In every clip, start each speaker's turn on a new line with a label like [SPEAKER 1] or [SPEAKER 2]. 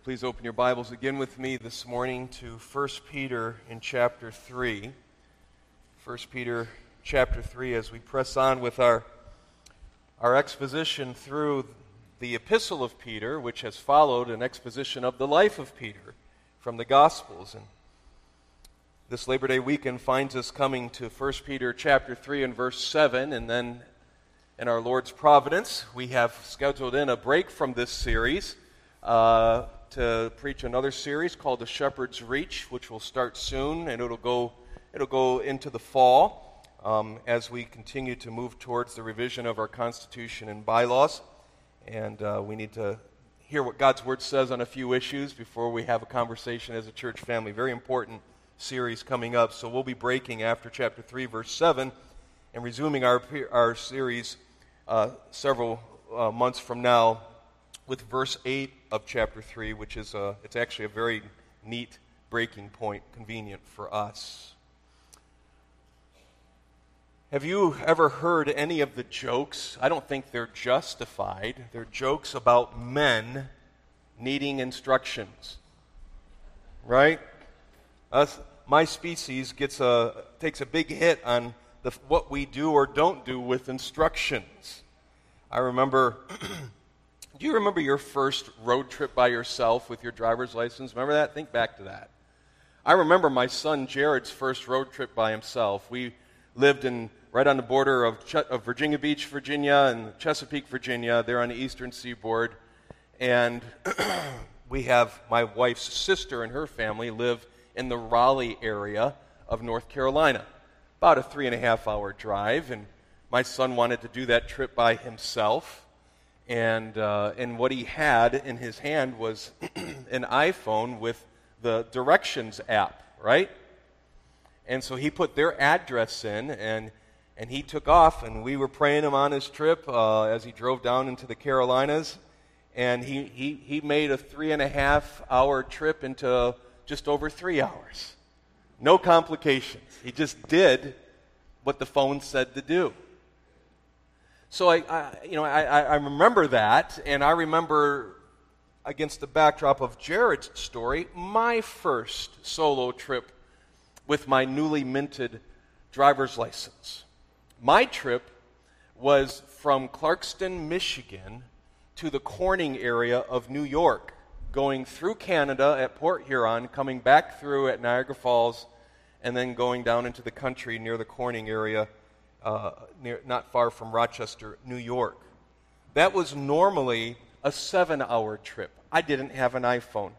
[SPEAKER 1] Well, please open your Bibles again with me this morning to 1 Peter in chapter 3. 1 Peter chapter 3 as we press on with our, our exposition through the epistle of Peter, which has followed an exposition of the life of Peter from the Gospels. And this Labor Day weekend finds us coming to 1 Peter chapter 3 and verse 7, and then in our Lord's providence, we have scheduled in a break from this series uh, to preach another series called The Shepherd's Reach, which will start soon, and it'll go, it'll go into the fall um, as we continue to move towards the revision of our Constitution and bylaws. And uh, we need to hear what God's Word says on a few issues before we have a conversation as a church family. Very important series coming up. So we'll be breaking after chapter 3, verse 7, and resuming our, our series uh, several uh, months from now with verse 8 of chapter 3, which is a, it's actually a very neat breaking point, convenient for us. Have you ever heard any of the jokes? I don't think they're justified. They're jokes about men needing instructions. Right? Us, my species gets a, takes a big hit on the, what we do or don't do with instructions. I remember Do you remember your first road trip by yourself with your driver's license? Remember that? Think back to that. I remember my son Jared's first road trip by himself. We lived in right on the border of, Ch- of Virginia Beach, Virginia, and Chesapeake, Virginia. There on the eastern seaboard, and we have my wife's sister and her family live in the Raleigh area of North Carolina. About a three and a half hour drive, and my son wanted to do that trip by himself and, uh, and what he had in his hand was an iPhone with the directions app, right? And so he put their address in, and, and he took off, and we were praying him on his trip uh, as he drove down into the Carolinas. And he, he, he made a three and a half hour trip into just over three hours. No complications. He just did what the phone said to do. So I, I you know, I, I remember that, and I remember against the backdrop of Jared's story, my first solo trip with my newly minted driver's license. My trip was from Clarkston, Michigan to the Corning area of New York, going through Canada at Port Huron, coming back through at Niagara Falls, and then going down into the country near the Corning area uh, near, not far from Rochester, New York. That was normally a seven hour trip. I didn't have an iPhone.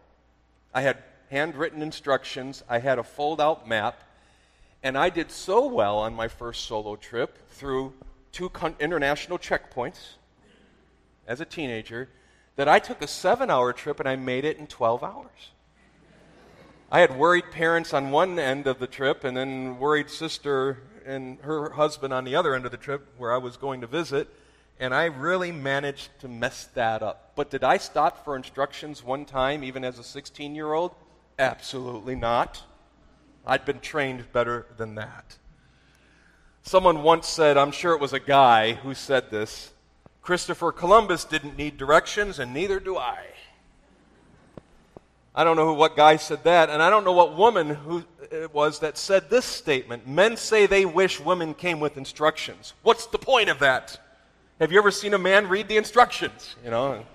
[SPEAKER 1] I had handwritten instructions, I had a fold out map, and I did so well on my first solo trip through two con- international checkpoints as a teenager that I took a seven hour trip and I made it in 12 hours. I had worried parents on one end of the trip and then worried sister and her husband on the other end of the trip where I was going to visit, and I really managed to mess that up. But did I stop for instructions one time, even as a 16 year old? Absolutely not. I'd been trained better than that. Someone once said, I'm sure it was a guy who said this Christopher Columbus didn't need directions, and neither do I. I don't know who, what guy said that, and I don't know what woman who it was that said this statement. Men say they wish women came with instructions. What's the point of that? Have you ever seen a man read the instructions? You know.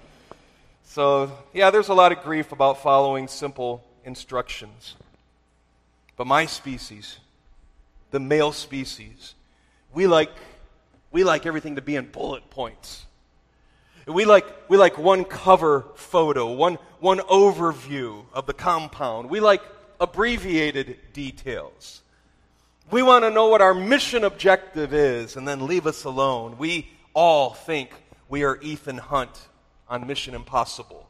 [SPEAKER 1] So, yeah, there's a lot of grief about following simple instructions. But my species, the male species, we like we like everything to be in bullet points. We like, we like one cover photo, one, one overview of the compound. We like abbreviated details. We want to know what our mission objective is and then leave us alone. We all think we are Ethan Hunt on Mission Impossible.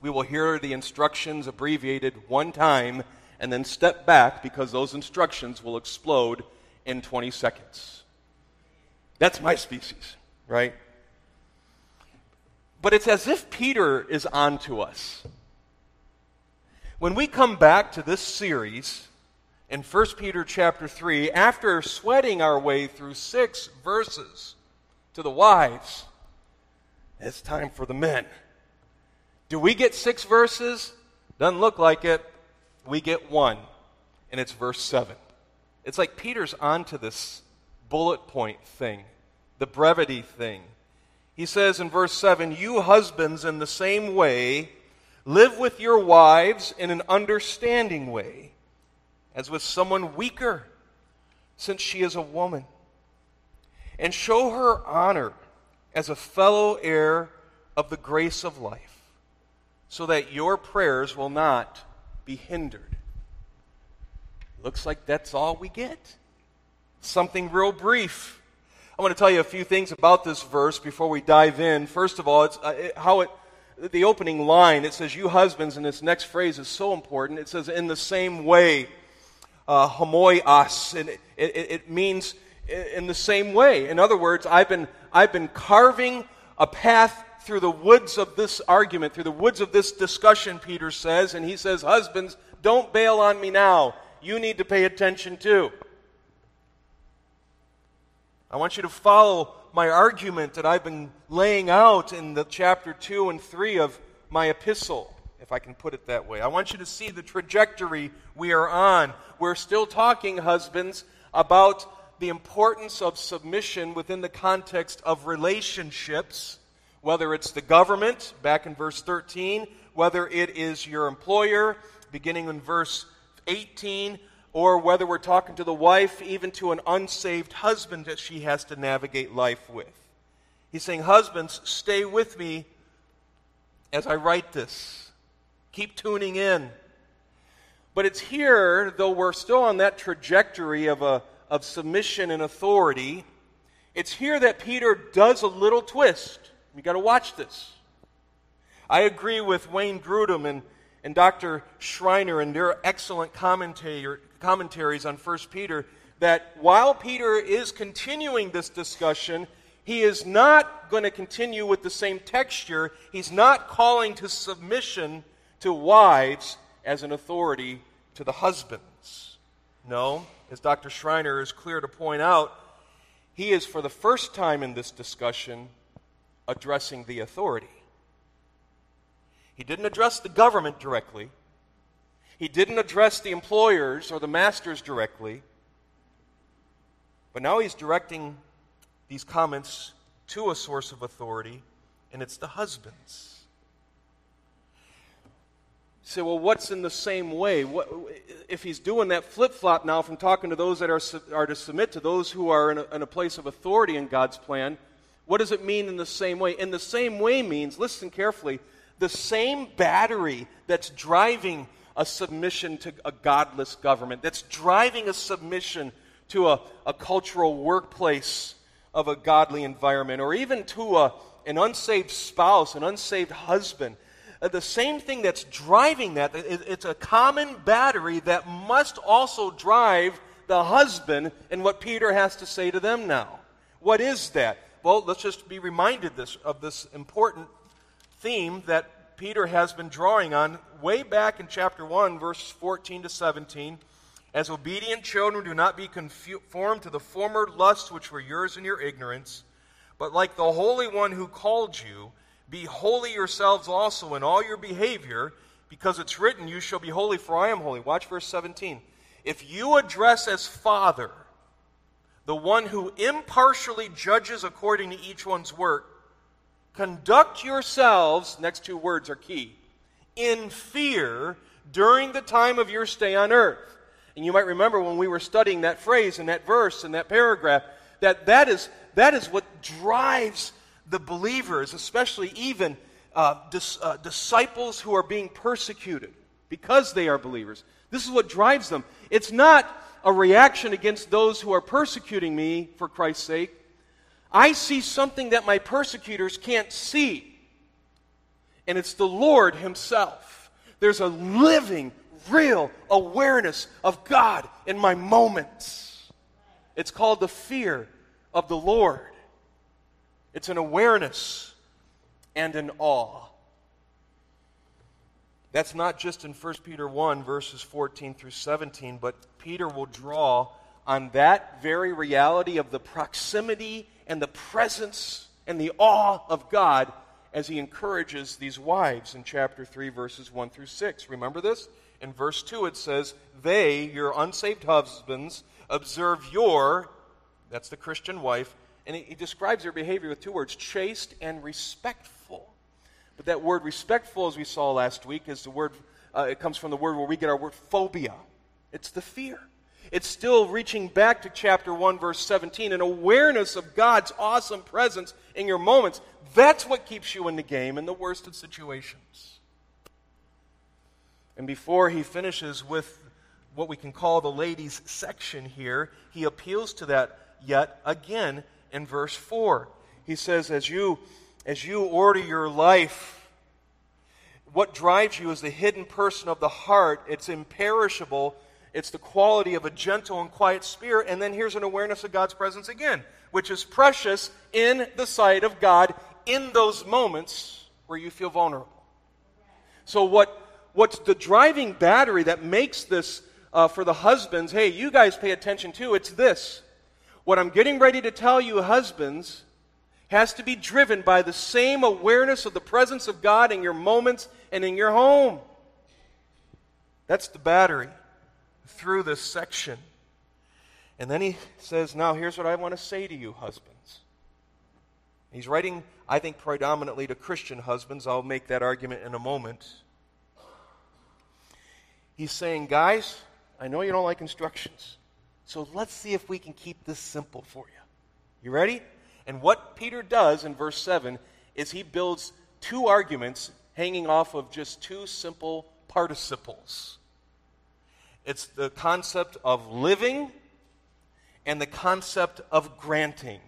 [SPEAKER 1] We will hear the instructions abbreviated one time and then step back because those instructions will explode in 20 seconds. That's my species, right? But it's as if Peter is on to us. When we come back to this series in 1 Peter chapter 3, after sweating our way through six verses to the wives, it's time for the men Do we get six verses? Doesn't look like it. We get one, and it's verse 7. It's like Peter's onto this bullet point thing, the brevity thing. He says in verse 7 You husbands, in the same way, live with your wives in an understanding way, as with someone weaker, since she is a woman, and show her honor as a fellow heir of the grace of life, so that your prayers will not be hindered. Looks like that's all we get. Something real brief. I want to tell you a few things about this verse before we dive in. First of all, it's uh, how it the opening line, it says, You husbands, and this next phrase is so important. It says, In the same way, uh, homoios, and it, it, it means in the same way. In other words, I've been, I've been carving a path through the woods of this argument, through the woods of this discussion, Peter says, and he says, Husbands, don't bail on me now. You need to pay attention too. I want you to follow my argument that I've been laying out in the chapter 2 and 3 of my epistle, if I can put it that way. I want you to see the trajectory we are on. We're still talking, husbands, about the importance of submission within the context of relationships, whether it's the government, back in verse 13, whether it is your employer, beginning in verse 18, or whether we're talking to the wife, even to an unsaved husband that she has to navigate life with. He's saying, Husbands, stay with me as I write this. Keep tuning in. But it's here, though we're still on that trajectory of a of submission and authority, it's here that Peter does a little twist. You got to watch this. I agree with Wayne Grudem and, and Dr. Schreiner and their excellent commentary, commentaries on 1 Peter that while Peter is continuing this discussion, he is not going to continue with the same texture. He's not calling to submission to wives as an authority to the husbands. No, as Dr. Schreiner is clear to point out, he is for the first time in this discussion addressing the authority. He didn't address the government directly. He didn't address the employers or the masters directly. But now he's directing these comments to a source of authority, and it's the husbands say, well, what's in the same way? What, if he's doing that flip flop now from talking to those that are, are to submit to those who are in a, in a place of authority in God's plan, what does it mean in the same way? In the same way means, listen carefully, the same battery that's driving a submission to a godless government, that's driving a submission to a, a cultural workplace of a godly environment, or even to a, an unsaved spouse, an unsaved husband uh, the same thing that's driving that, it's a common battery that must also drive the husband and what Peter has to say to them now. What is that? Well, let's just be reminded this, of this important theme that Peter has been drawing on way back in chapter 1, verses 14 to 17. As obedient children, do not be conformed to the former lusts which were yours in your ignorance, but like the Holy One who called you, be holy yourselves also in all your behavior, because it's written, You shall be holy, for I am holy. Watch verse 17. If you address as Father the one who impartially judges according to each one's work, conduct yourselves, next two words are key, in fear during the time of your stay on earth. And you might remember when we were studying that phrase and that verse and that paragraph, that that is, that is what drives the believers, especially even uh, dis, uh, disciples who are being persecuted because they are believers. This is what drives them. It's not a reaction against those who are persecuting me for Christ's sake. I see something that my persecutors can't see, and it's the Lord Himself. There's a living, real awareness of God in my moments. It's called the fear of the Lord. It's an awareness and an awe. That's not just in 1 Peter 1, verses 14 through 17, but Peter will draw on that very reality of the proximity and the presence and the awe of God as he encourages these wives in chapter 3, verses 1 through 6. Remember this? In verse 2, it says, They, your unsaved husbands, observe your, that's the Christian wife, and he, describes their behavior with two words chaste and respectful. But that word respectful, as we saw last week, is the word, uh, it comes from the word where we get our word phobia. It's the fear. It's still reaching back to chapter 1, verse 17, an awareness of God's awesome presence in your moments. That's what keeps you in the game in the worst of situations. And before he finishes with what we can call the ladies' section here, he appeals to that yet again in verse 4. He says, As you, as you order your life, what drives you is the hidden person of the heart. It's imperishable it's the quality of a gentle and quiet spirit. And then here's an awareness of God's presence again, which is precious in the sight of God in those moments where you feel vulnerable. So, what, what's the driving battery that makes this uh, for the husbands? Hey, you guys pay attention to it's this. What I'm getting ready to tell you, husbands, has to be driven by the same awareness of the presence of God in your moments and in your home. That's the battery through this section. And then he says, Now here's what I want to say to you, husbands. He's writing, I think, predominantly to Christian husbands. I'll make that argument in a moment. He's saying, Guys, I know you don't like instructions. So let's see if we can keep this simple for you. You ready? And what Peter does in verse 7 is he builds two arguments hanging off of just two simple participles. It's the concept of living and the concept of granting.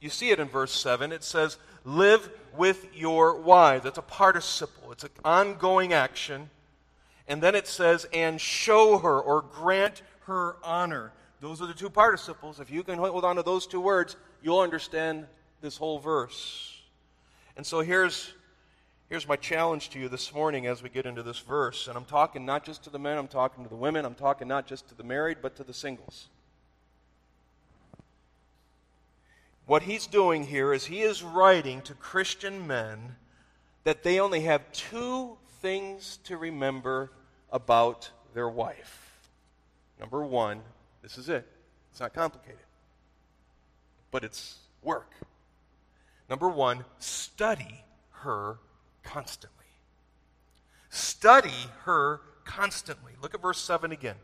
[SPEAKER 1] You see it in verse 7. It says, Live with your wives. That's a participle, it's an ongoing action. And then it says, And show her or grant her honor. Those are the two participles. If you can hold on to those two words, you'll understand this whole verse. And so here's Here's my challenge to you this morning as we get into this verse. And I'm talking not just to the men, I'm talking to the women, I'm talking not just to the married, but to the singles. What he's doing here is he is writing to Christian men that they only have two things to remember about their wife. Number one, this is it. It's not complicated, but it's work. Number one, study her constantly. Study her constantly. Look at verse 7 again.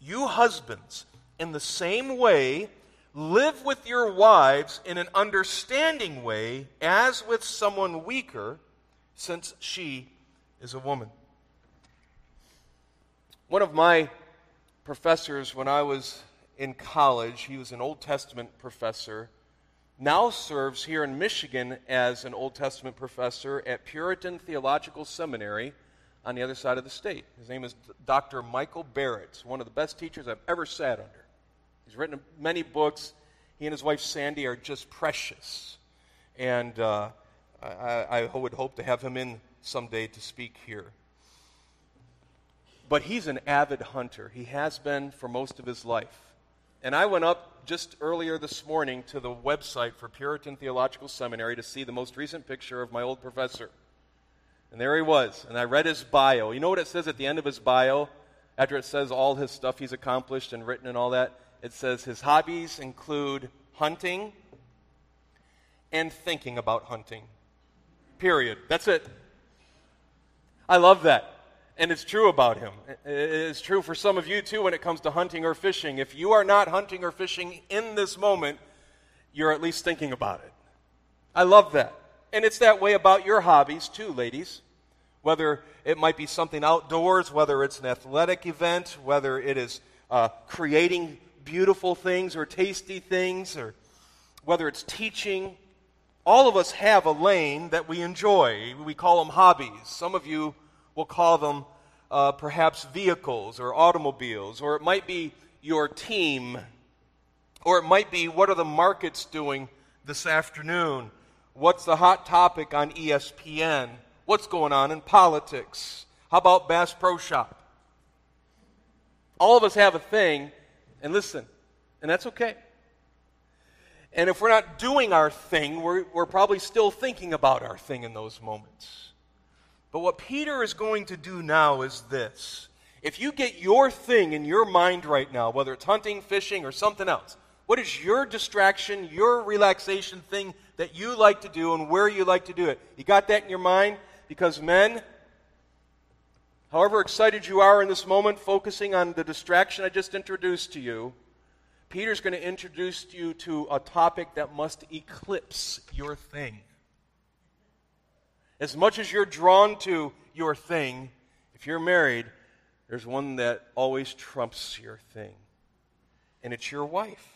[SPEAKER 1] You husbands, in the same way, live with your wives in an understanding way as with someone weaker, since she is a woman. One of my professors when I was in college, he was an Old Testament professor now serves here in Michigan as an Old Testament professor at Puritan Theological Seminary on the other side of the state. His name is Dr. Michael Barrett, one of the best teachers I've ever sat under. He's written many books. He and his wife Sandy are just precious. And uh, I, I would hope to have him in someday to speak here. But he's an avid hunter. He has been for most of his life. And I went up just earlier this morning to the website for Puritan Theological Seminary to see the most recent picture of my old professor. And there he was. And I read his bio. You know what it says at the end of his bio? After it says all his stuff he's accomplished and written and all that, it says his hobbies include hunting and thinking about hunting. Period. That's it. I love that. And it's true about him. It's true for some of you too when it comes to hunting or fishing. If you are not hunting or fishing in this moment, you're at least thinking about it. I love that. And it's that way about your hobbies too, ladies. Whether it might be something outdoors, whether it's an athletic event, whether it is uh, creating beautiful things or tasty things, or whether it's teaching. All of us have a lane that we enjoy. We call them hobbies. Some of you we'll call them uh, perhaps vehicles or automobiles, or it might be your team, or it might be what are the markets doing this afternoon? What's the hot topic on ESPN? What's going on in politics? How about Bass Pro Shop? All of us have a thing, and listen, and that's okay. And if we're not doing our thing, we're, we're probably still thinking about our thing in those moments. But what Peter is going to do now is this. If you get your thing in your mind right now, whether it's hunting, fishing, or something else, what is your distraction, your relaxation thing that you like to do and where you like to do it? You got that in your mind? Because, men, however excited you are in this moment, focusing on the distraction I just introduced to you, Peter's going to introduce you to a topic that must eclipse your thing. As much as you're drawn to your thing, if you're married, there's one that always trumps your thing, and it's your wife.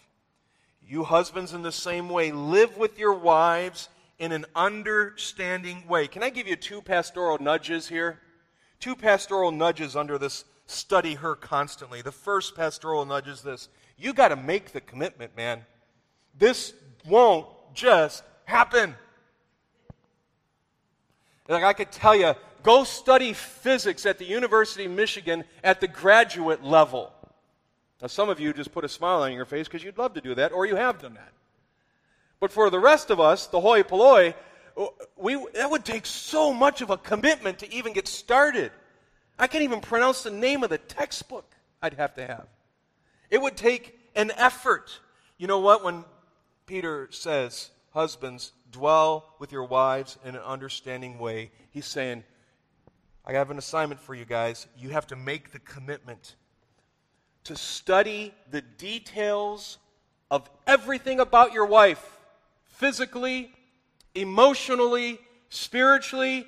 [SPEAKER 1] You husbands, in the same way, live with your wives in an understanding way. Can I give you two pastoral nudges here? Two pastoral nudges under this study her constantly. The first pastoral nudge is this you got to make the commitment, man. This won't just happen. Like I could tell you, go study physics at the University of Michigan at the graduate level. Now, some of you just put a smile on your face because you'd love to do that, or you have done that. But for the rest of us, the hoi polloi, we, that would take so much of a commitment to even get started. I can't even pronounce the name of the textbook I'd have to have. It would take an effort. You know what? When Peter says, Husbands, dwell with your wives in an understanding way, he's saying, I have an assignment for you guys. You have to make the commitment to study the details of everything about your wife physically, emotionally, spiritually,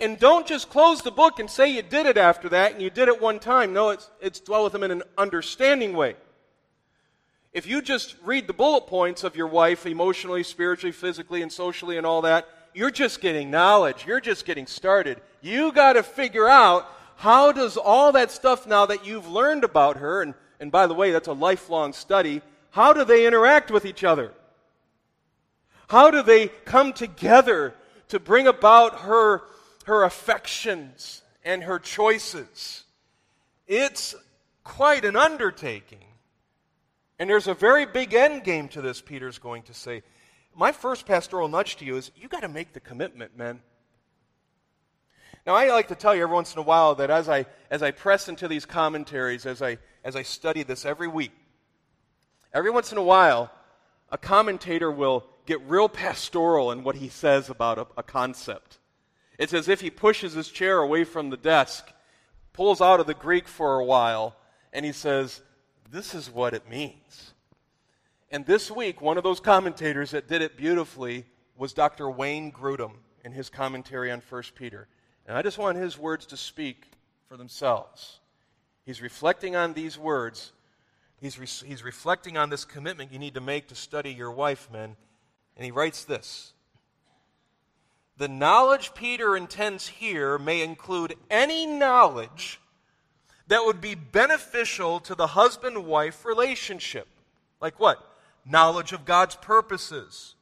[SPEAKER 1] and don't just close the book and say you did it after that and you did it one time. No, it's, it's dwell with them in an understanding way. If you just read the bullet points of your wife emotionally, spiritually, physically, and socially, and all that, you're just getting knowledge. You're just getting started. You got to figure out how does all that stuff now that you've learned about her, and, and by the way, that's a lifelong study, how do they interact with each other? How do they come together to bring about her her affections and her choices. It's quite an undertaking. And there's a very big end game to this, Peter's going to say. My first pastoral nudge to you is you got to make the commitment, men. Now, I like to tell you every once in a while that as I, as I press into these commentaries, as I, as I study this every week, every once in a while, a commentator will get real pastoral in what he says about a, a concept. It's as if he pushes his chair away from the desk, pulls out of the Greek for a while, and he says, This is what it means. And this week, one of those commentators that did it beautifully was Dr. Wayne Grudem in his commentary on 1 Peter. And I just want his words to speak for themselves. He's reflecting on these words. He's, re- he's reflecting on this commitment you need to make to study your wife, men. And he writes this the knowledge Peter intends here may include any knowledge that would be beneficial to the husband wife relationship. Like what? Knowledge of God's purposes,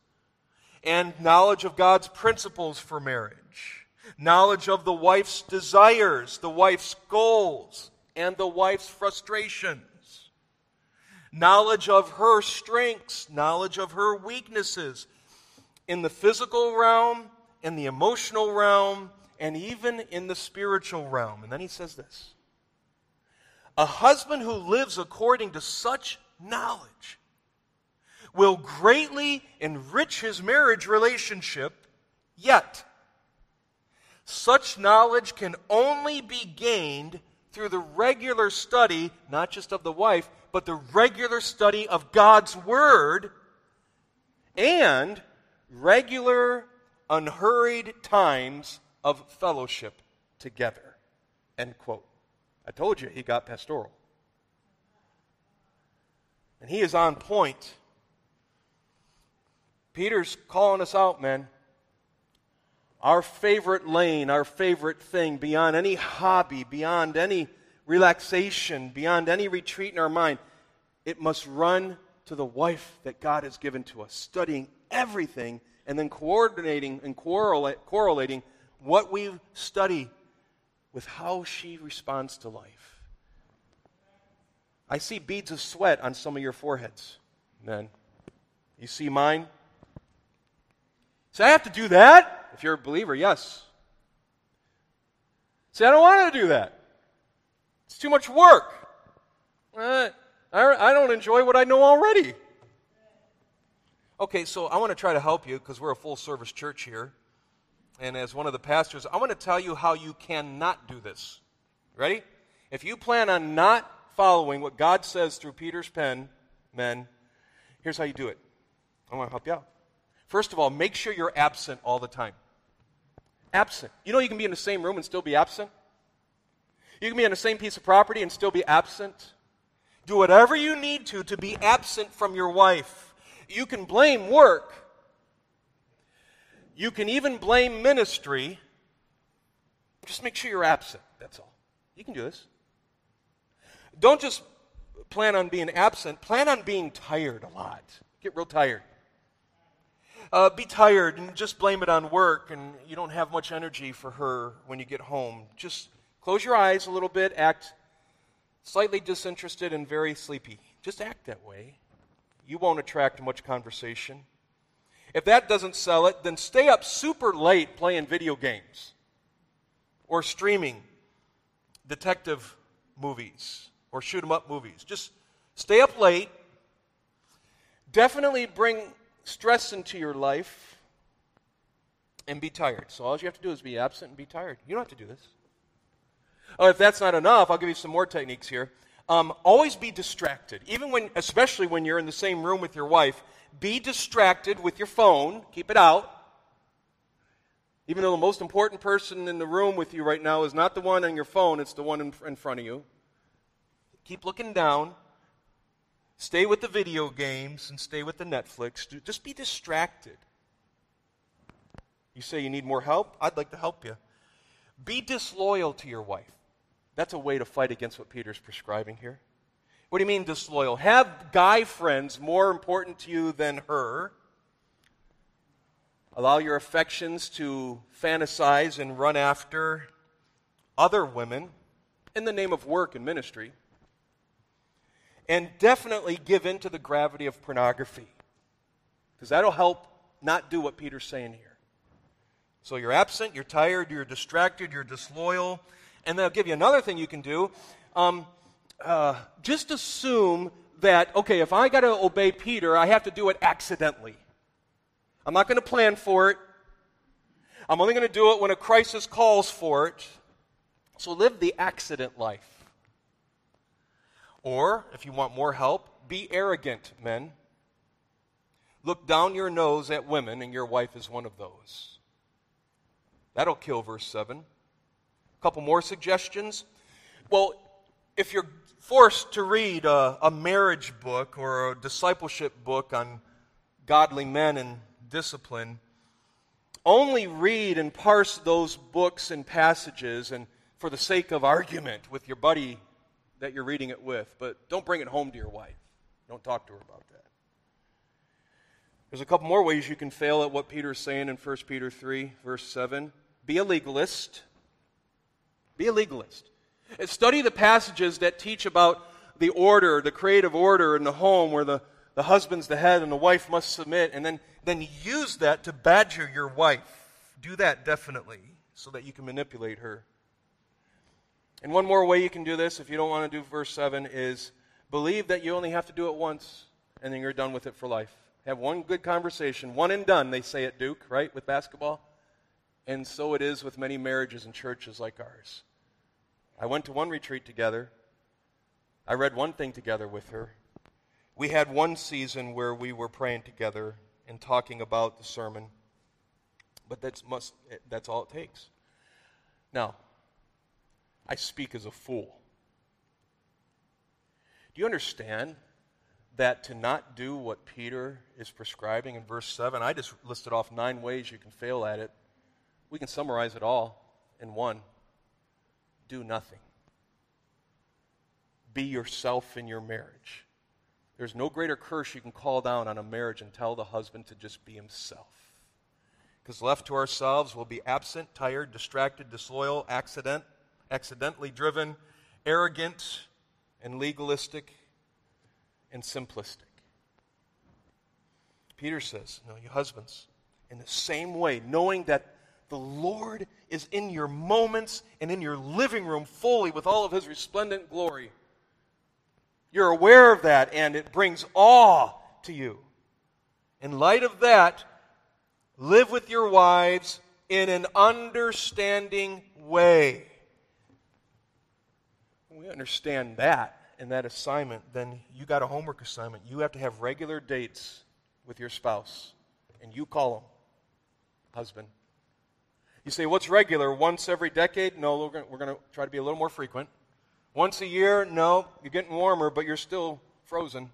[SPEAKER 1] and knowledge of God's principles for marriage, knowledge of the wife's desires, the wife's goals, and the wife's frustrations, knowledge of her strengths, knowledge of her weaknesses in the physical realm in the emotional realm, and even in the spiritual realm. And then he says this A husband who lives according to such knowledge will greatly enrich his marriage relationship, yet, such knowledge can only be gained through the regular study, not just of the wife, but the regular study of God's Word and regular unhurried times of fellowship together. End quote. I told you he got pastoral. And he is on point. Peter's calling us out, man. Our favorite lane, our favorite thing, beyond any hobby, beyond any relaxation, beyond any retreat in our mind, it must run to the wife that God has given to us, studying everything and then coordinating and correlating what we study with how she responds to life. I see beads of sweat on some of your foreheads, men. You see mine? Say, I have to do that? If you're a believer, yes. Say, I don't want to do that. It's too much work. Uh, I, I don't enjoy what I know already. Okay, so I want to try to help you because we're a full service church here. And as one of the pastors, I want to tell you how you cannot do this. Ready? If you plan on not following what God says through Peter's pen, men, here's how you do it. I want to help you out. First of all, make sure you're absent all the time. Absent. You know you can be in the same room and still be absent? You can be on the same piece of property and still be absent. Do whatever you need to to be absent from your wife. You can blame work. You can even blame ministry. Just make sure you're absent. That's all. You can do this. Don't just plan on being absent, plan on being tired a lot. Get real tired. Uh, be tired and just blame it on work, and you don't have much energy for her when you get home. Just close your eyes a little bit, act slightly disinterested and very sleepy. Just act that way. You won't attract much conversation. If that doesn't sell it, then stay up super late playing video games or streaming detective movies or shoot 'em up movies. Just stay up late. Definitely bring stress into your life and be tired. So all you have to do is be absent and be tired. You don't have to do this. Oh, if that's not enough, I'll give you some more techniques here. Um, always be distracted, even when, especially when you're in the same room with your wife. Be distracted with your phone. Keep it out. Even though the most important person in the room with you right now is not the one on your phone, it's the one in, in front of you. Keep looking down. Stay with the video games and stay with the Netflix. Just be distracted. You say you need more help? I'd like to help you. Be disloyal to your wife. That's a way to fight against what Peter's prescribing here. What do you mean disloyal? Have guy friends more important to you than her. Allow your affections to fantasize and run after other women in the name of work and ministry and definitely give in to the gravity of pornography. Because that'll help not do what Peter's saying here. So you're absent, you're tired, you're distracted, you're disloyal. And they'll give you another thing you can do. Um, uh, just assume that, okay, if I got to obey Peter, I have to do it accidentally. I'm not going to plan for it. I'm only going to do it when a crisis calls for it. So live the accident life. Or, if you want more help, be arrogant, men. Look down your nose at women, and your wife is one of those. That'll kill verse 7. A couple more suggestions. Well, if you're forced to read a, a, marriage book or a discipleship book on godly men and discipline, only read and parse those books and passages and for the sake of argument with your buddy that you're reading it with, but don't bring it home to your wife. Don't talk to her about that. There's a couple more ways you can fail at what Peter's saying in 1 Peter 3, verse 7. Be a legalist. Be a legalist. Study the passages that teach about the order, the creative order in the home where the, the husband's the head and the wife must submit, and then, then use that to badger your wife. Do that definitely so that you can manipulate her. And one more way you can do this, if you don't want to do verse 7, is believe that you only have to do it once and then you're done with it for life. Have one good conversation, one and done, they say at Duke, right, with basketball. And so it is with many marriages and churches like ours. I went to one retreat together. I read one thing together with her. We had one season where we were praying together and talking about the sermon. But that's, must, that's all it takes. Now, I speak as a fool. Do you understand that to not do what Peter is prescribing in verse 7, I just listed off nine ways you can fail at it. We can summarize it all in one do nothing. Be yourself in your marriage. There's no greater curse you can call down on a marriage and tell the husband to just be himself. Because left to ourselves, we'll be absent, tired, distracted, disloyal, accident, accidentally driven, arrogant, and legalistic and simplistic. Peter says, No, you husbands, in the same way, knowing that the Lord is in your moments and in your living room fully with all of his resplendent glory. You're aware of that, and it brings awe to you. In light of that, live with your wives in an understanding way. When we understand that in that assignment, then you got a homework assignment. You have to have regular dates with your spouse, and you call them, husband. You say, what's regular? Once every decade? No, we're going to try to be a little more frequent. Once a year? No, you're getting warmer, but you're still frozen.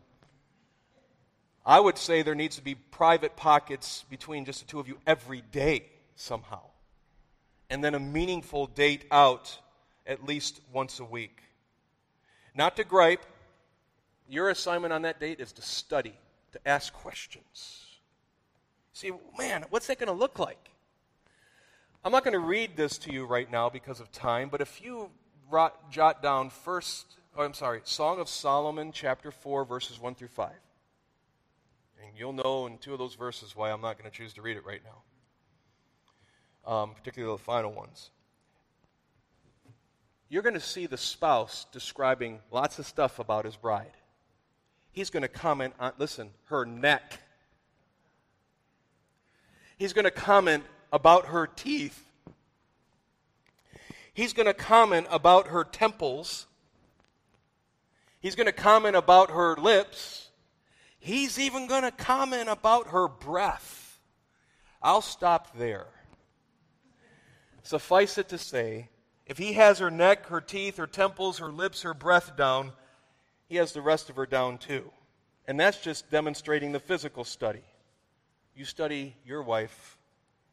[SPEAKER 1] I would say there needs to be private pockets between just the two of you every day somehow. And then a meaningful date out at least once a week. Not to gripe. Your assignment on that date is to study, to ask questions. See, man, what's that going to look like? I'm not going to read this to you right now because of time, but if you jot down first, oh, I'm sorry, Song of Solomon, chapter 4, verses 1 through 5. And you'll know in two of those verses why I'm not going to choose to read it right now, um, particularly the final ones. You're going to see the spouse describing lots of stuff about his bride. He's going to comment on, listen, her neck. He's going to comment about her teeth. He's going to comment about her temples. He's going to comment about her lips. He's even going to comment about her breath. I'll stop there. Suffice it to say, if he has her neck, her teeth, her temples, her lips, her breath down, he has the rest of her down too. And that's just demonstrating the physical study. You study your wife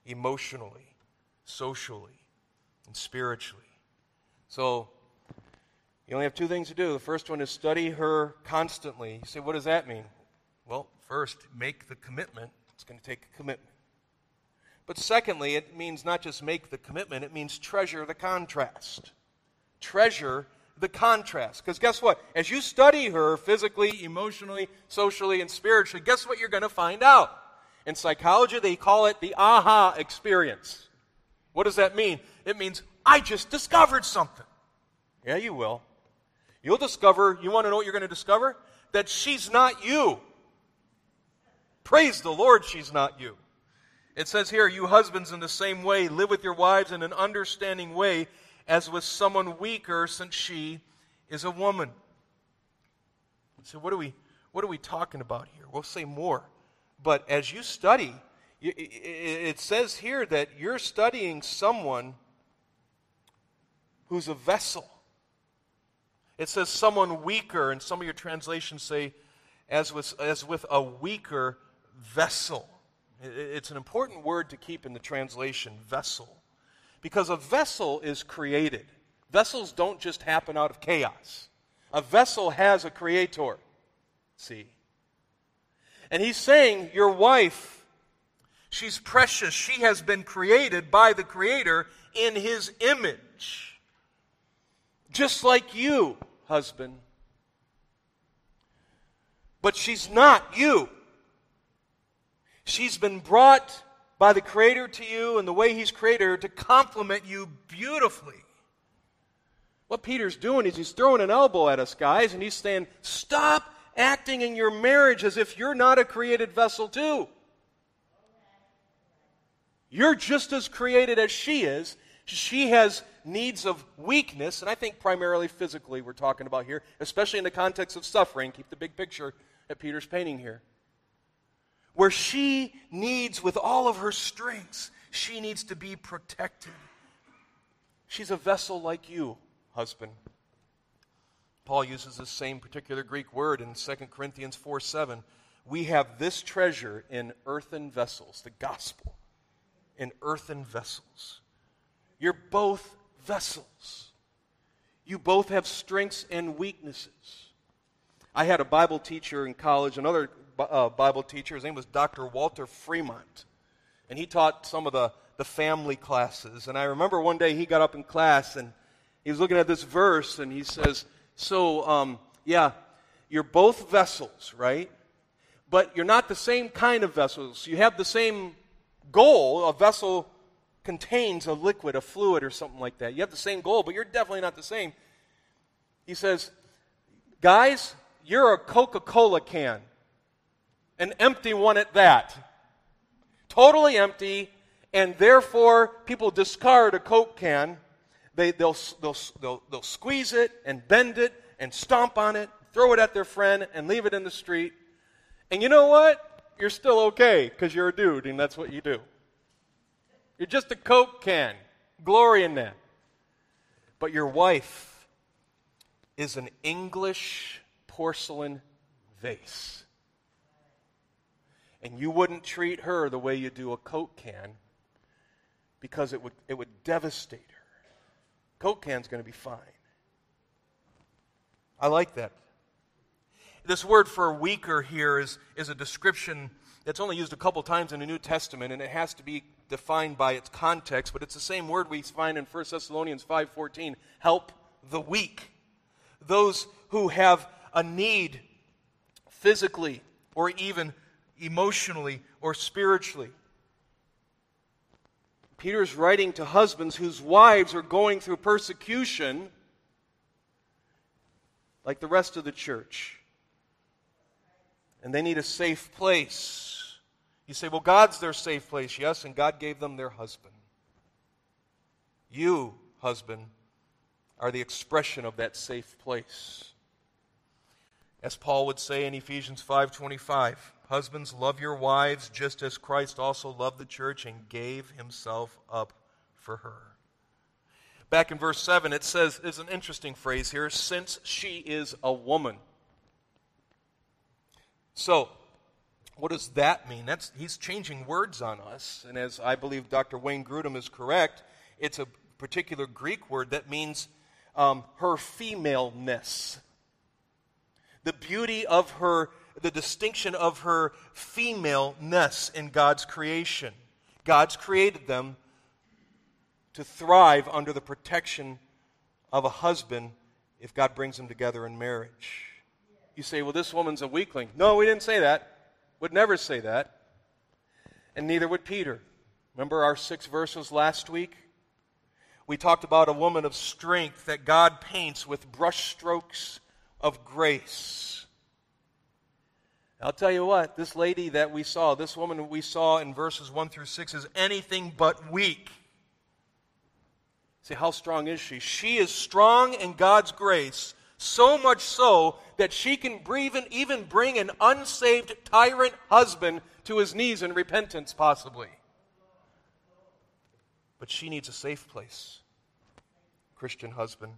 [SPEAKER 1] emotionally, socially, and spiritually. So, you only have two things to do. The first one is study her constantly. You say, what does that mean? Well, first, make the commitment. It's going to take a commitment. But secondly, it means not just make the commitment, it means treasure the contrast. Treasure the contrast. Because guess what? As you study her physically, emotionally, socially, and spiritually, guess what you're going to find out? In psychology, they call it the aha experience. What does that mean? It means, I just discovered something. Yeah, you will. You'll discover, you want to know what you're going to discover? That she's not you. Praise the Lord, she's not you. It says here, you husbands, in the same way, live with your wives in an understanding way as with someone weaker, since she is a woman. So, what are we, what are we talking about here? We'll say more. But as you study, it says here that you're studying someone who's a vessel. It says someone weaker, and some of your translations say, as with, as with a weaker vessel. It's an important word to keep in the translation, vessel. Because a vessel is created. Vessels don't just happen out of chaos. A vessel has a creator. See? And he's saying, Your wife, she's precious. She has been created by the Creator in his image. Just like you, husband. But she's not you. She's been brought by the Creator to you and the way He's created her to complement you beautifully. What Peter's doing is he's throwing an elbow at us, guys, and he's saying, Stop acting in your marriage as if you're not a created vessel, too. You're just as created as she is. She has needs of weakness, and I think primarily physically we're talking about here, especially in the context of suffering. Keep the big picture that Peter's painting here. Where she needs, with all of her strengths, she needs to be protected. She's a vessel like you, husband. Paul uses the same particular Greek word in 2 Corinthians 4 7. We have this treasure in earthen vessels, the gospel, in earthen vessels. You're both vessels. You both have strengths and weaknesses. I had a Bible teacher in college, another uh, Bible teacher. His name was Dr. Walter Fremont. And he taught some of the, the family classes. And I remember one day he got up in class and he was looking at this verse and he says, so, um, yeah, you're both vessels, right? but you're not the same kind of vessels. You have the same goal. A vessel contains a liquid, a fluid, or something like that. You have the same goal, but you're definitely not the same. He says, Guys, you're a Coca Cola can, an empty one at that. Totally empty, and therefore people discard a Coke can. They, they'll, they'll, they'll, they'll squeeze it and bend it and stomp on it, throw it at their friend, and leave it in the street. And you know what? You're still okay because you're a dude and that's what you do. You're just a Coke can. Glory in that. But your wife is an English porcelain vase. And you wouldn't treat her the way you do a Coke can because it would, it would devastate her. Coke can's going to be fine. I like that. This word for weaker here is, is a description that's only used a couple times in the New Testament, and it has to be defined by its context, but it's the same word we find in 1 Thessalonians 5.14, help the weak. Those who have a need physically or even emotionally or spiritually. Peter's writing to husbands whose wives are going through persecution like the rest of the church. And they need a safe place. You say, well, God's their safe place. Yes, and God gave them their husband. You, husband, are the expression of that safe place. As Paul would say in Ephesians 5:25, husbands love your wives just as Christ also loved the church and gave himself up for her. Back in verse 7 it says is an interesting phrase here, since she is a woman. So, what does that mean? That's he's changing words on us, and as I believe Dr. Wayne Grudem is correct, it's a particular Greek word that means um, her femaleness the beauty of her, the distinction of her femaleness in God's creation. God's created them to thrive under the protection of a husband if God brings them together in marriage. You say, well, this woman's a weakling. No, we didn't say that. Would never say that. And neither would Peter. Remember our six verses last week? We talked about a woman of strength that God paints with brushstrokes of grace. I'll tell you what, this lady that we saw, this woman we saw in verses 1 through 6 is anything but weak. See, how strong is she? She is strong in God's grace, so much so that she can even bring an unsaved tyrant husband to his knees in repentance, possibly. But she needs a safe place. Christian husband.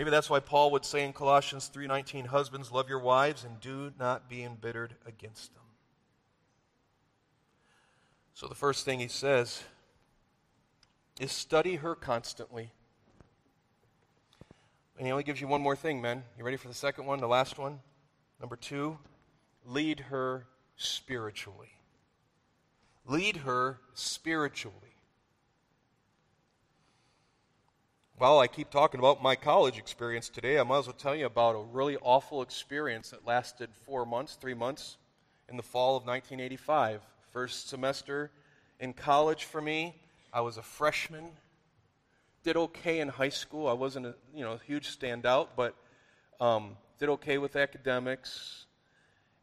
[SPEAKER 1] Maybe that's why Paul would say in Colossians 3:19, "Husbands, love your wives and do not be embittered against them." So the first thing he says is study her constantly. And he only gives you one more thing, men. You ready for the second one, the last one? Number 2, lead her spiritually. Lead her spiritually. Well, I keep talking about my college experience today. I might as well tell you about a really awful experience that lasted four months, three months, in the fall of 1985. First semester in college for me. I was a freshman. Did okay in high school. I wasn't a you know huge standout, but um, did okay with academics.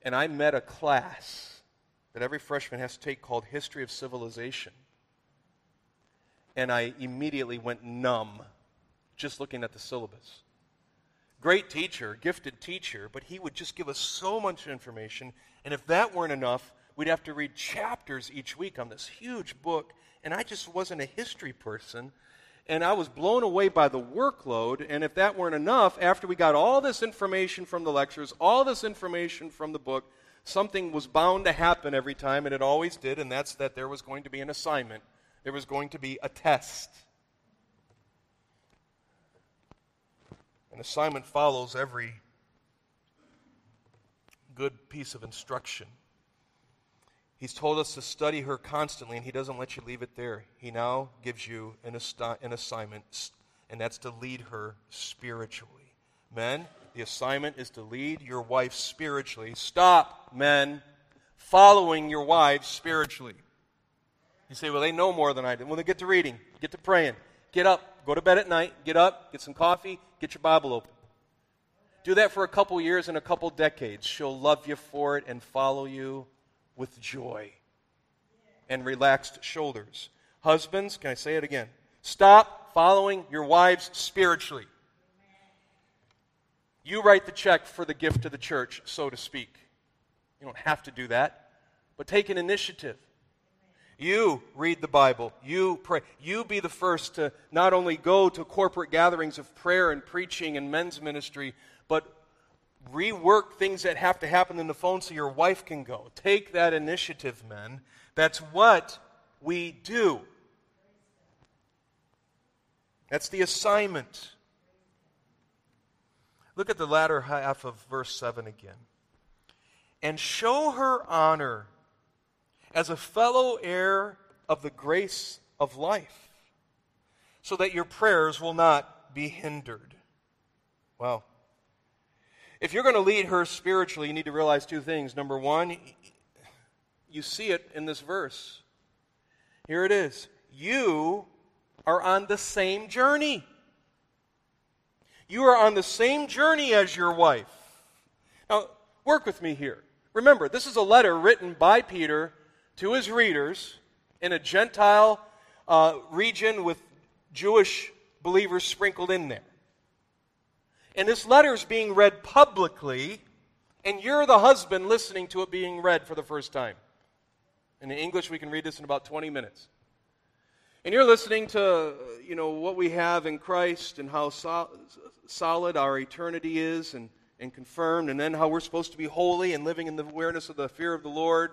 [SPEAKER 1] And I met a class that every freshman has to take called History of Civilization. And I immediately went numb just looking at the syllabus. Great teacher, gifted teacher, but he would just give us so much information. And if that weren't enough, we'd have to read chapters each week on this huge book. And I just wasn't a history person. And I was blown away by the workload. And if that weren't enough, after we got all this information from the lectures, all this information from the book, something was bound to happen every time, and it always did, and that's that there was going to be an assignment. There was going to be a test. An assignment follows every good piece of instruction. He's told us to study her constantly, and he doesn't let you leave it there. He now gives you an, an assignment, and that's to lead her spiritually. Men, The assignment is to lead your wife spiritually. Stop, men, following your wives spiritually. You say, well, they know more than I do. Well, then get to reading, get to praying. Get up, go to bed at night, get up, get some coffee, get your Bible open. Do that for a couple years and a couple decades. She'll love you for it and follow you with joy and relaxed shoulders. Husbands, can I say it again? Stop following your wives spiritually. You write the check for the gift to the church, so to speak. You don't have to do that, but take an initiative. You read the Bible. You pray. You be the first to not only go to corporate gatherings of prayer and preaching and men's ministry, but rework things that have to happen in the phone so your wife can go. Take that initiative, men. That's what we do. That's the assignment. Look at the latter half of verse 7 again. And show her honor as a fellow heir of the grace of life, so that your prayers will not be hindered. Well, if you're going to lead her spiritually, you need to realize two things. Number one, you see it in this verse. Here it is. You are on the same journey. You are on the same journey as your wife. Now, work with me here. Remember, this is a letter written by Peter to his readers in a Gentile uh, region with Jewish believers sprinkled in there. And this letter is being read publicly, and you're the husband listening to it being read for the first time. In English, we can read this in about 20 minutes. And you're listening to, you know, what we have in Christ and how so- solid our eternity is and, and confirmed, and then how we're supposed to be holy and living in the awareness of the fear of the Lord.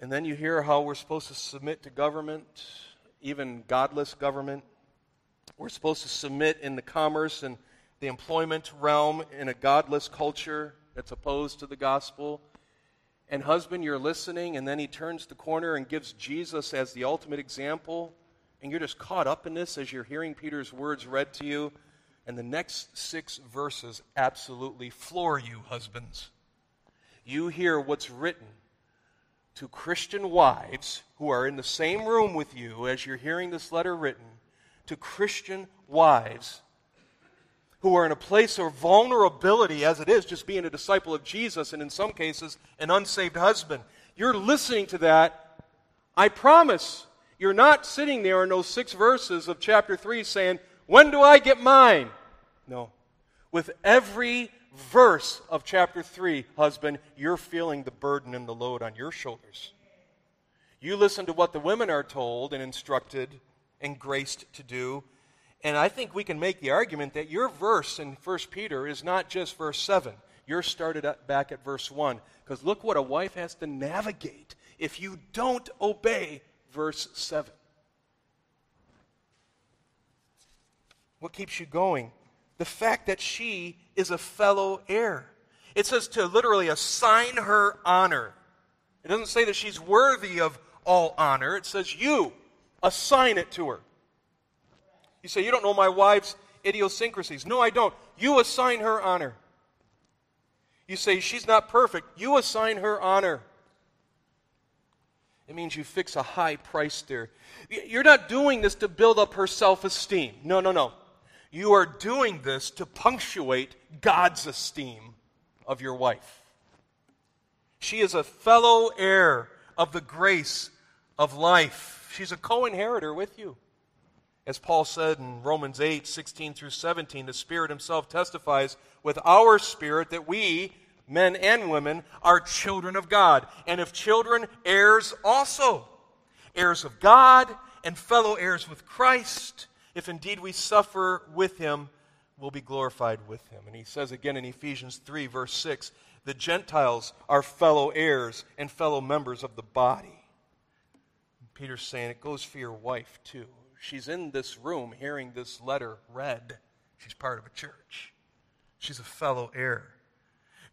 [SPEAKER 1] And then you hear how we're supposed to submit to government, even godless government. We're supposed to submit in the commerce and the employment realm in a godless culture that's opposed to the gospel. And, husband, you're listening, and then he turns the corner and gives Jesus as the ultimate example. And you're just caught up in this as you're hearing Peter's words read to you. And the next six verses absolutely floor you, husbands. You hear what's written to Christian wives who are in the same room with you as you're hearing this letter written, to Christian wives who are in a place of vulnerability as it is just being a disciple of Jesus and in some cases an unsaved husband. You're listening to that. I promise you're not sitting there in those six verses of chapter 3 saying, When do I get mine? No. With every verse of chapter 3, husband, you're feeling the burden and the load on your shoulders. You listen to what the women are told and instructed and graced to do. And I think we can make the argument that your verse in 1 Peter is not just verse 7. You're started back at verse 1. Because look what a wife has to navigate if you don't obey verse 7. What keeps you going? The fact that she is a fellow heir. It says to literally assign her honor. It doesn't say that she's worthy of all honor. It says you assign it to her. You say, You don't know my wife's idiosyncrasies. No, I don't. You assign her honor. You say, She's not perfect. You assign her honor. It means you fix a high price there. You're not doing this to build up her self esteem. No, no, no. You are doing this to punctuate God's esteem of your wife. She is a fellow heir of the grace of life. She's a co inheritor with you. As Paul said in Romans 8 16 through 17, the Spirit Himself testifies with our spirit that we, men and women, are children of God. And if children, heirs also. Heirs of God and fellow heirs with Christ if indeed we suffer with him, we'll be glorified with him. And he says again in Ephesians 3, verse 6, the Gentiles are fellow heirs and fellow members of the body. Peter's saying it goes for your wife too. She's in this room hearing this letter read. She's part of a church. She's a fellow heir.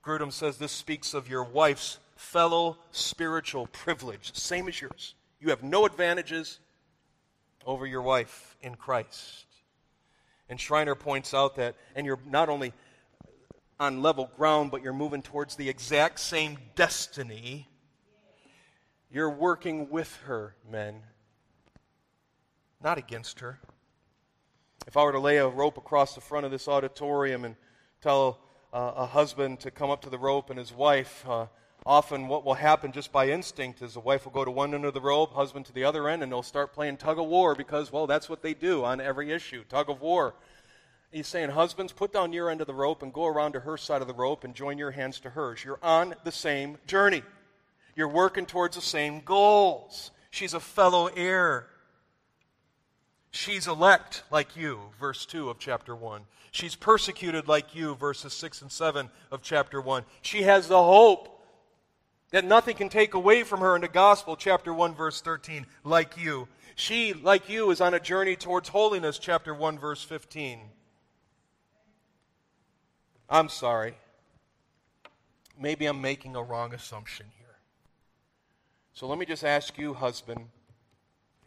[SPEAKER 1] Grudem says this speaks of your wife's fellow spiritual privilege, same as yours. You have no advantages over your wife in Christ. And Schreiner points out that, and you're not only on level ground, but you're moving towards the exact same destiny. You're working with her, men, not against her. If I were to lay a rope across the front of this auditorium and tell uh, a husband to come up to the rope and his wife, uh, often what will happen just by instinct is the wife will go to one end of the rope, husband to the other end, and they'll start playing tug of war because, well, that's what they do on every issue tug of war. He's saying, Husbands, put down your end of the rope and go around to her side of the rope and join your hands to hers. You're on the same journey, you're working towards the same goals. She's a fellow heir. She's elect like you, verse 2 of chapter 1. She's persecuted like you, verses 6 and 7 of chapter 1. She has the hope that nothing can take away from her in the gospel, chapter 1, verse 13, like you. She, like you, is on a journey towards holiness, chapter 1, verse 15. I'm sorry. Maybe I'm making a wrong assumption here. So let me just ask you, husband,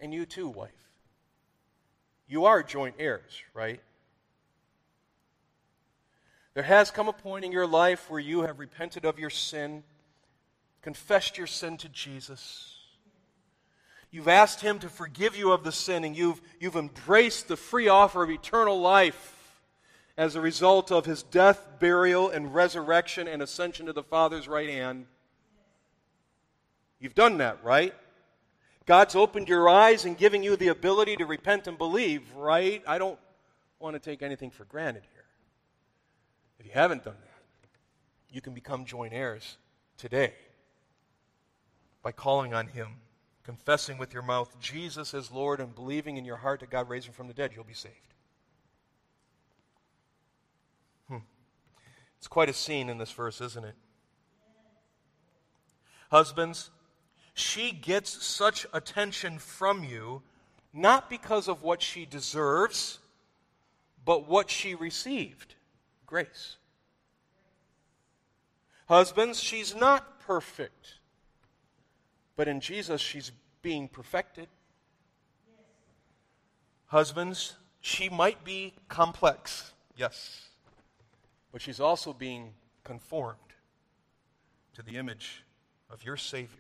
[SPEAKER 1] and you too, wife. You are joint heirs, right? There has come a point in your life where you have repented of your sin, confessed your sin to Jesus. You've asked Him to forgive you of the sin, and you've, you've embraced the free offer of eternal life as a result of his death, burial, and resurrection and ascension to the Father's right hand. You've done that, right? God's opened your eyes and giving you the ability to repent and believe, right? I don't want to take anything for granted here. If you haven't done that, you can become joint heirs today by calling on Him, confessing with your mouth Jesus as Lord, and believing in your heart that God raised Him from the dead. You'll be saved. Hmm. It's quite a scene in this verse, isn't it? Husbands, she gets such attention from you not because of what she deserves, but what she received grace. Husbands, she's not perfect, but in Jesus, she's being perfected. Husbands, she might be complex, yes but she's also being conformed to the image of your Savior.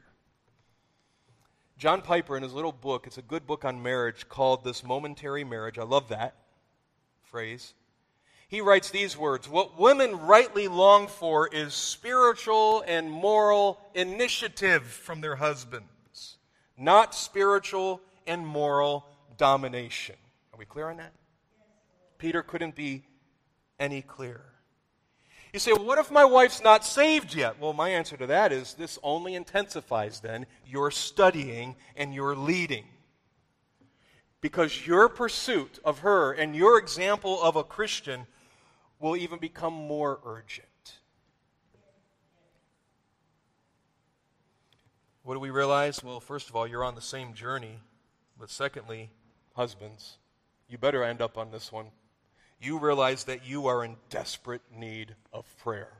[SPEAKER 1] John Piper, in his little book, it's a good book on marriage called This Momentary Marriage. I love that phrase. He writes these words What women rightly long for is spiritual and moral initiative from their husbands, not spiritual and moral domination. Are we clear on that? Peter couldn't be any clearer. You say, well, what if my wife's not saved yet? Well, my answer to that is this only intensifies then your studying and your leading. Because your pursuit of her and your example of a Christian will even become more urgent. What do we realize? Well, first of all, you're on the same journey. But secondly, husbands, you better end up on this one you realize that you are in desperate need of prayer.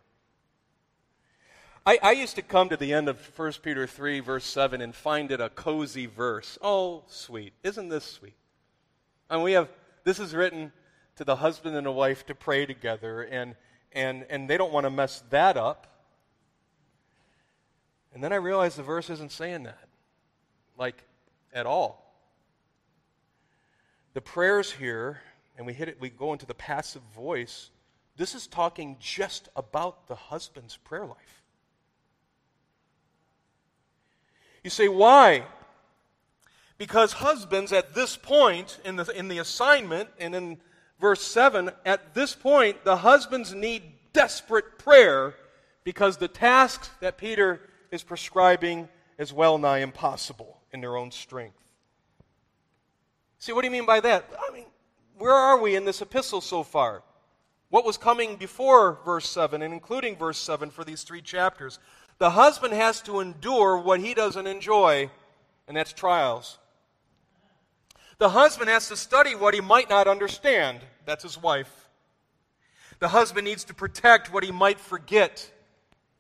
[SPEAKER 1] I, I, used to come to the end of 1 Peter 3, verse 7, and find it a cozy verse. Oh, sweet. Isn't this sweet? And we have, this is written to the husband and the wife to pray together, and, and, and they don't want to mess that up. And then I realized the verse isn't saying that, like, at all. The prayers here and we hit it, we go into the passive voice, this is talking just about the husband's prayer life. You say, why? Because husbands, at this point in the, in the assignment, and in verse 7, at this point, the husbands need desperate prayer because the task that Peter is prescribing is well nigh impossible in their own strength. See, what do you mean by that? I mean, where are we in this epistle so far? What was coming before verse 7 and including verse 7 for these three chapters? The husband has to endure what he doesn't enjoy, and that's trials. The husband has to study what he might not understand, that's his wife. The husband needs to protect what he might forget,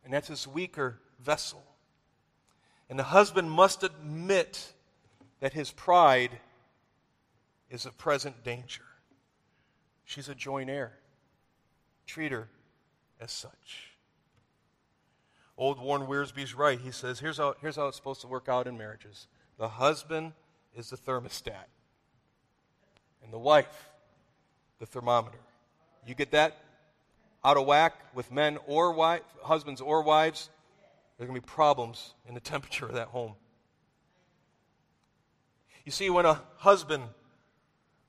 [SPEAKER 1] and that's his weaker vessel. And the husband must admit that his pride is a present danger. She's a joint heir. Treat her as such. Old Warren Wiersbe's right. He says, here's how, here's how it's supposed to work out in marriages the husband is the thermostat, and the wife, the thermometer. You get that out of whack with men or wife, husbands or wives, there's going to be problems in the temperature of that home. You see, when a husband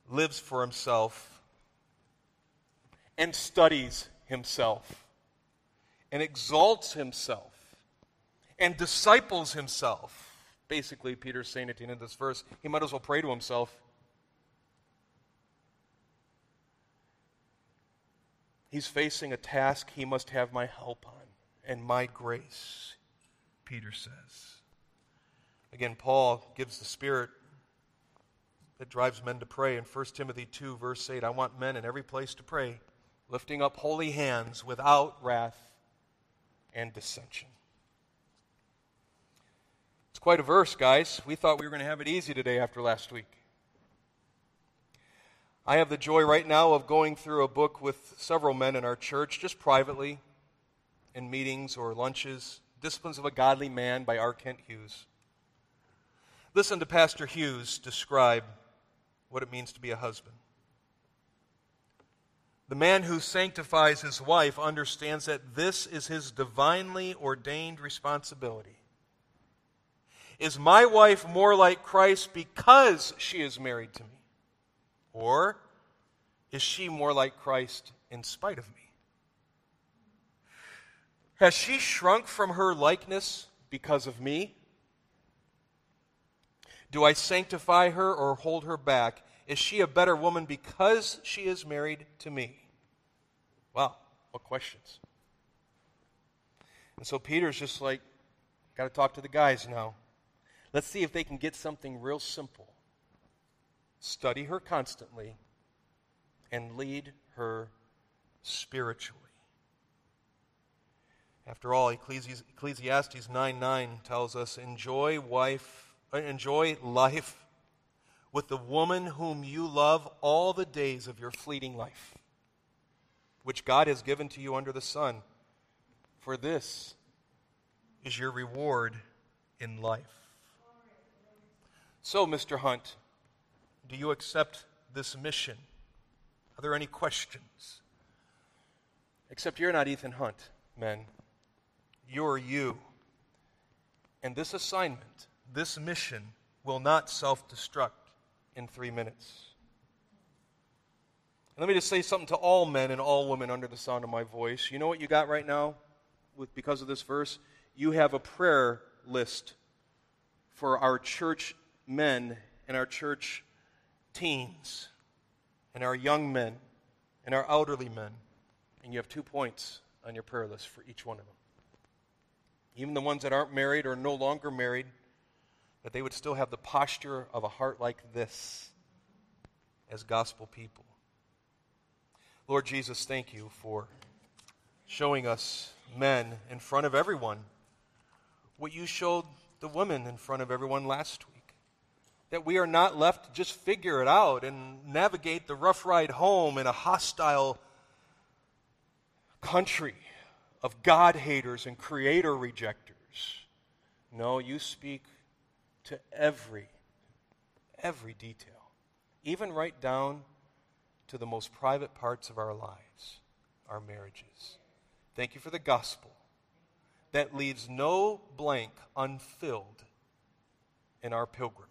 [SPEAKER 1] lives for himself and studies himself and exalts himself and disciples himself, basically, Peter's saying end of this verse, he might as well pray to himself. He's facing a task he must have my help on and my grace, Peter says. Again, Paul gives the Spirit that drives men to pray. In 1 Timothy 2, verse 8, I want men in every place to pray, lifting up holy hands without wrath and dissension. It's quite a verse, guys. We thought we were going to have it easy today after last week. I have the joy right now of going through a book with several men in our church, just privately, in meetings or lunches Disciplines of a Godly Man by R. Kent Hughes. Listen to Pastor Hughes describe what it means to be a husband. The man who sanctifies his wife understands that this is his divinely ordained responsibility. Is my wife more like Christ because she is married to me? Or is she more like Christ in spite of me? Has she shrunk from her likeness because of me? Do I sanctify her or hold her back? Is she a better woman because she is married to me? Wow, what questions. And so Peter's just like, got to talk to the guys now. Let's see if they can get something real simple. Study her constantly and lead her spiritually. After all, Ecclesiastes 9 9 tells us, enjoy wife, uh, enjoy life with the woman whom you love all the days of your fleeting life, which God has given to you under the sun. For this is your reward in life. So, Mr. Hunt, do you accept this mission? Are there any questions? Except you're not Ethan Hunt, men. You're you. And this assignment, this mission, will not self destruct in three minutes. And let me just say something to all men and all women under the sound of my voice. You know what you got right now with, because of this verse? You have a prayer list for our church men and our church teens and our young men and our elderly men. And you have two points on your prayer list for each one of them. Even the ones that aren't married or no longer married, that they would still have the posture of a heart like this as gospel people. Lord Jesus, thank you for showing us men in front of everyone what you showed the women in front of everyone last week. That we are not left to just figure it out and navigate the rough ride home in a hostile country of God haters and creator rejectors. No, you speak to every, every detail, even right down to the most private parts of our lives, our marriages. Thank you for the gospel that leaves no blank unfilled in our pilgrimage.